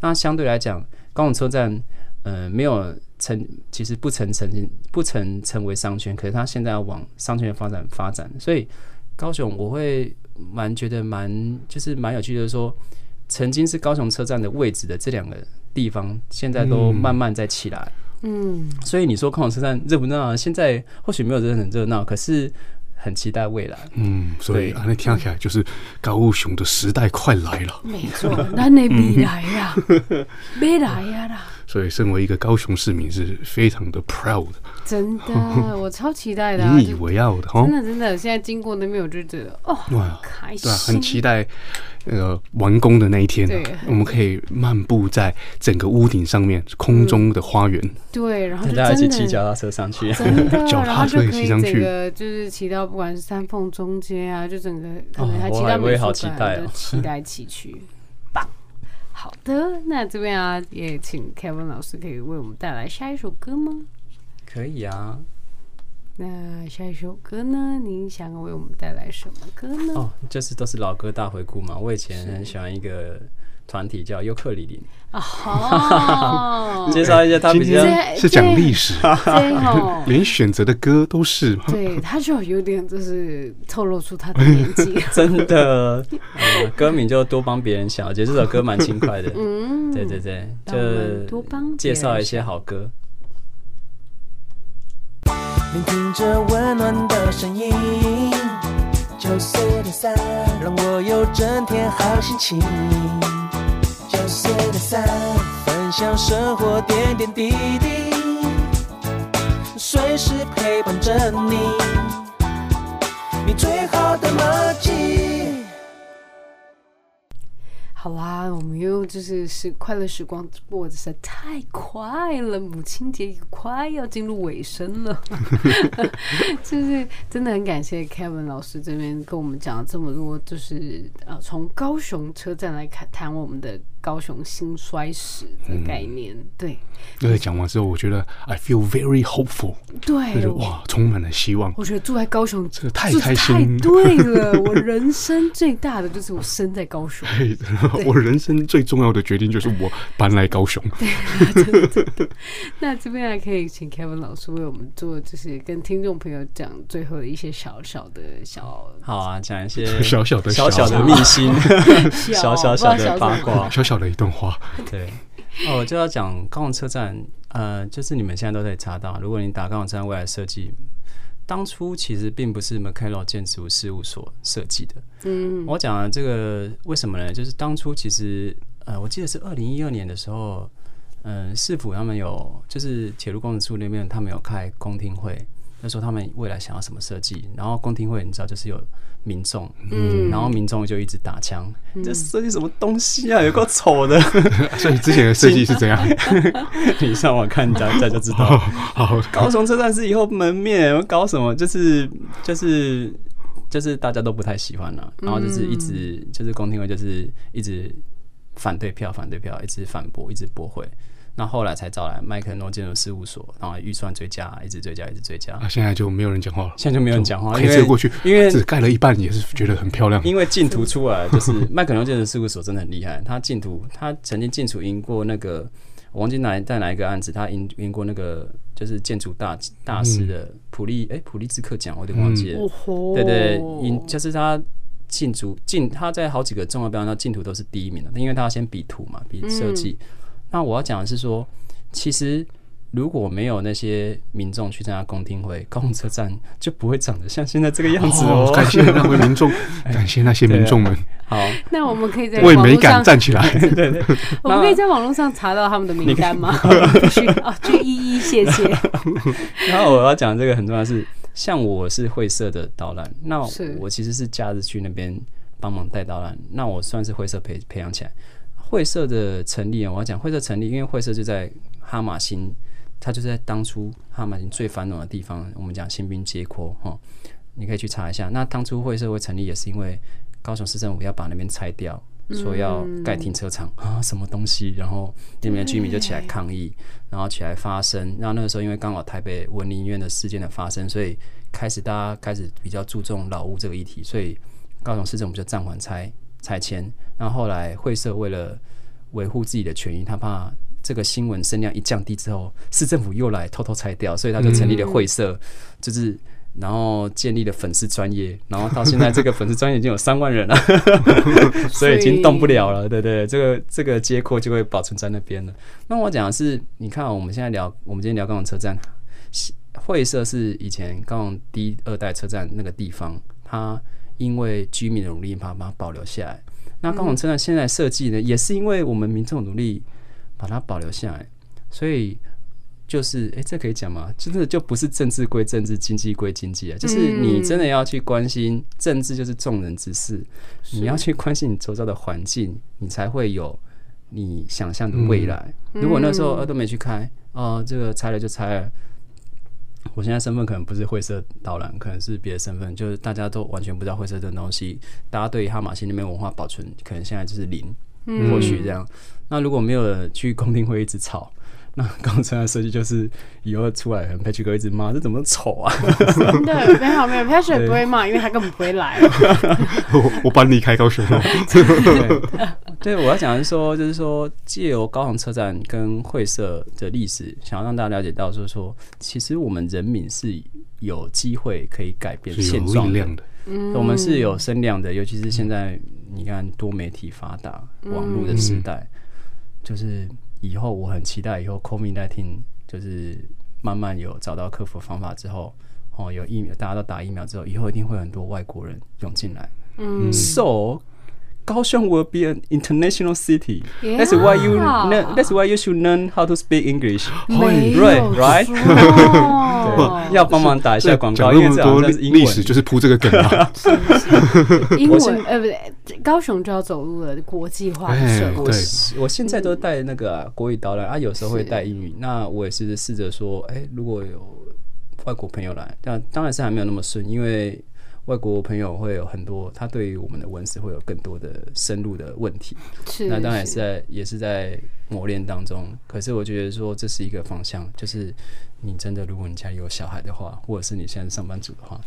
那相对来讲，高雄车站呃没有成，其实不曾曾经不曾成为商圈，可是它现在要往商圈的发展发展，所以高雄我会蛮觉得蛮就是蛮有趣的，就是说曾经是高雄车站的位置的这两个。地方现在都慢慢在起来，嗯，所以你说高雄车站热不热闹？现在或许没有真的很热闹，可是很期待未来，嗯，所以啊，那听起来就是高雄的时代快来了，没错，那你未来呀，未来呀啦。<laughs> 所以，身为一个高雄市民，是非常的 proud。真的，<laughs> 我超期待的、啊，引以为傲的。真的，真的，现在经过那边，我就觉得哦，哇，开心，对、啊，很期待那个、呃、完工的那一天、啊。对，我们可以漫步在整个屋顶上面，空中的花园、嗯。对，然后大家一起骑脚踏车上去，<laughs> 真的，<laughs> 脚踏车骑上去，整个就是骑到不管是三凤中街啊，就整个可能还骑到美术馆，都期待骑去。好的，那这边啊，也请 Kevin 老师可以为我们带来下一首歌吗？可以啊。那下一首歌呢？您想为我们带来什么歌呢？哦，这次都是老歌大回顾嘛。我以前很喜欢一个团体叫尤克里里。哦，<laughs> 介绍一下他比较是讲历史，连选择的歌都是。对，他就有点就是透露出他的年纪，<laughs> 真的。歌名就多帮别人想，我觉得这首歌蛮轻快的。<laughs> 嗯，对对对，就多帮介绍一些好歌。聆听着温暖的声音，九四点三，让我有整天好心情。四点三，分享生活点点滴滴，随时陪伴着你，你最好的默契。好啦，我们又就是是快乐时光过得实在太快了，母亲节也快要进入尾声了，<laughs> 就是真的很感谢 Kevin 老师这边跟我们讲了这么多，就是呃从高雄车站来看谈我们的。高雄兴衰史的概念，嗯、对。对，讲完之后，我觉得 I feel very hopeful。对，哇，充满了希望。我觉得住在高雄这个太开心，太对了。<laughs> 我人生最大的就是我生在高雄。<laughs> 对，我人生最重要的决定就是我搬来高雄。对，<laughs> 对，对，对。那这边还可以请 Kevin 老师为我们做，就是跟听众朋友讲最后的一些小小的小。好啊，讲一些小小的小小的秘辛，小小小的八卦，小小的一段话。对。哦，我就要讲高雄车站，呃，就是你们现在都可以查到。如果你打高雄车站未来设计，当初其实并不是 McKellar 建筑事务所设计的。嗯，我讲的这个为什么呢？就是当初其实，呃，我记得是二零一二年的时候，嗯、呃，市府他们有，就是铁路工程处那边他们有开公听会，那时候他们未来想要什么设计，然后公听会你知道就是有。民众，嗯，然后民众就一直打枪，嗯、这设计什么东西啊？有够丑的。<laughs> 所以之前的设计是怎样？<laughs> 你上网看一下，大家就知道。好，高雄车站是以后门面，搞什么？就是就是就是大家都不太喜欢了，然后就是一直就是公听会就是一直反对票，反对票，一直反驳，一直驳回。那后来才找来麦克诺建筑事务所，然后预算追加，一直追加，一直追加。啊，现在就没有人讲话了。现在就没有人讲话，可以追过去，因为只盖了一半，也是觉得很漂亮。因为竞图出来，就是麦克诺建筑事务所真的很厉害。他竞图，他曾经竞图赢过那个，我忘记哪在哪一个案子，他赢赢过那个就是建筑大大师的普利哎、嗯欸、普利兹克奖，我有点忘记了。嗯、对，对对，赢就是他竞图竞他在好几个重要标，那竞图都是第一名的，因为他要先比图嘛，比设计。嗯那我要讲的是说，其实如果没有那些民众去参加公听会，高雄车站就不会长得像现在这个样子哦。哦感谢那位 <laughs> 民众，感谢那些民众们。好，那我们可以在为美感 <laughs> 站起来。对对对，我们可以在网络上查到他们的名单吗？啊，就一一谢谢。<laughs> 然后我要讲这个很重要的是，像我是会社的导览，那我其实是假日去那边帮忙带导览，那我算是会社培培养起来。会社的成立啊，我要讲会社成立，因为会社就在哈马星，它就在当初哈马星最繁荣的地方。我们讲新兵街廓哈，你可以去查一下。那当初会社会成立，也是因为高雄市政府要把那边拆掉，说要盖停车场 <laughs> 啊，什么东西？然后那边的居民就起来抗议，然后起来发声。然后那个时候，因为刚好台北文林院的事件的发生，所以开始大家开始比较注重老屋这个议题，所以高雄市政府就暂缓拆拆迁。然后后来会社为了维护自己的权益，他怕这个新闻声量一降低之后，市政府又来偷偷拆掉，所以他就成立了会社，就是。然后建立了粉丝专业，然后到现在这个粉丝专业已经有三万人了，<laughs> 所以已经动不了了，对对，这个这个街廓就会保存在那边了。那我讲的是，你看我们现在聊，我们今天聊高雄车站，会社是以前高雄第二代车站那个地方，它因为居民的努力，把把它保留下来。那高雄车站现在设计呢，也是因为我们民众努力把它保留下来，所以。就是，哎、欸，这可以讲吗？真的就不是政治归政治，经济归经济啊。就是你真的要去关心政治，就是众人之事。你要去关心你周遭的环境，你才会有你想象的未来。如果那时候都没去开，哦，这个拆了就拆了。我现在身份可能不是会社导览，可能是别的身份，就是大家都完全不知道会社这种东西。大家对于哈马星那边文化保存，可能现在就是零，或许这样。那如果没有人去 <laughs> 公听会一直吵。那 <laughs> 刚才的设计就是以后出来，佩奇哥一直骂，这怎么丑啊？<laughs> 真的没有没有，佩奇 <laughs> 不会骂，因为他根本不会来。我我搬离开高雄。对，我要讲的是说，就是说借由高雄车站跟会社的历史，想要让大家了解到，就是说，其实我们人民是有机会可以改变现状的。嗯，我们是有声量的，尤其是现在你看多媒体发达、网络的时代，就是。以后我很期待，以后 COVID-19 就是慢慢有找到克服方法之后，哦，有疫苗，大家都打疫苗之后，以后一定会很多外国人涌进来。嗯，So 高雄 will be an international city. That's why you That's why you should learn how to speak English. Right, right. <laughs> <laughs> 要帮忙打一下广告，因为这好像是英文，历史就是铺这个梗啊。<laughs> 英文呃不对，高雄就要走入了国际化的社会。我现在都带那个国语导览啊，有时候会带英语。那我也是试着说，哎，如果有外国朋友来，但当然是还没有那么顺，因为。外国朋友会有很多，他对于我们的文史会有更多的深入的问题。是，那当然也是在也是在磨练当中。可是我觉得说这是一个方向，就是你真的，如果你家里有小孩的话，或者是你现在上班族的话，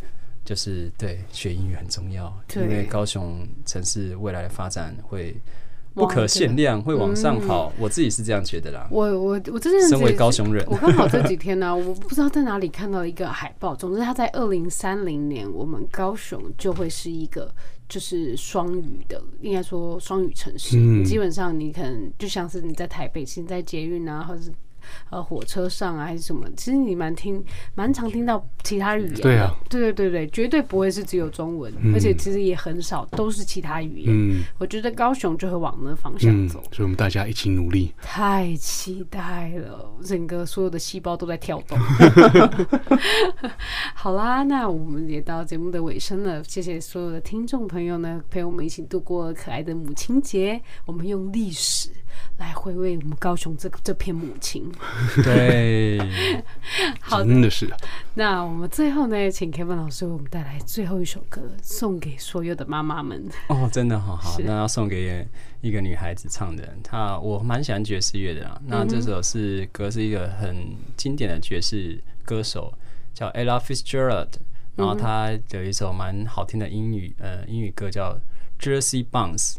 就是对学英语很重要，因为高雄城市未来的发展会。不可限量，会往上跑。嗯、我自己是这样觉得啦。我我我真的身为高雄人，我刚好这几天呢、啊，<laughs> 我不知道在哪里看到一个海报。总之，他在二零三零年，我们高雄就会是一个就是双语的，应该说双语城市。嗯、基本上，你可能就像是你在台北，现在捷运啊，或者是。呃，火车上啊，还是什么？其实你蛮听，蛮常听到其他语言。对啊，对对对对，绝对不会是只有中文，嗯、而且其实也很少都是其他语言。嗯，我觉得高雄就会往那方向走，嗯，所以我们大家一起努力。太期待了，整个所有的细胞都在跳动。<laughs> <laughs> 好啦，那我们也到节目的尾声了，谢谢所有的听众朋友呢，陪我们一起度过可爱的母亲节。我们用历史。来回味我们高雄这这片母亲，<laughs> 对，<laughs> 好的，真的是。那我们最后呢，请 Kevin 老师为我们带来最后一首歌，送给所有的妈妈们。哦，真的好 <laughs> 好，那要送给一个女孩子唱的。她我蛮喜欢爵士乐的啊。那这首是歌，是一个很经典的爵士歌手，叫 Ella Fitzgerald。然后他有一首蛮好听的英语呃英语歌叫 Jersey Bounce。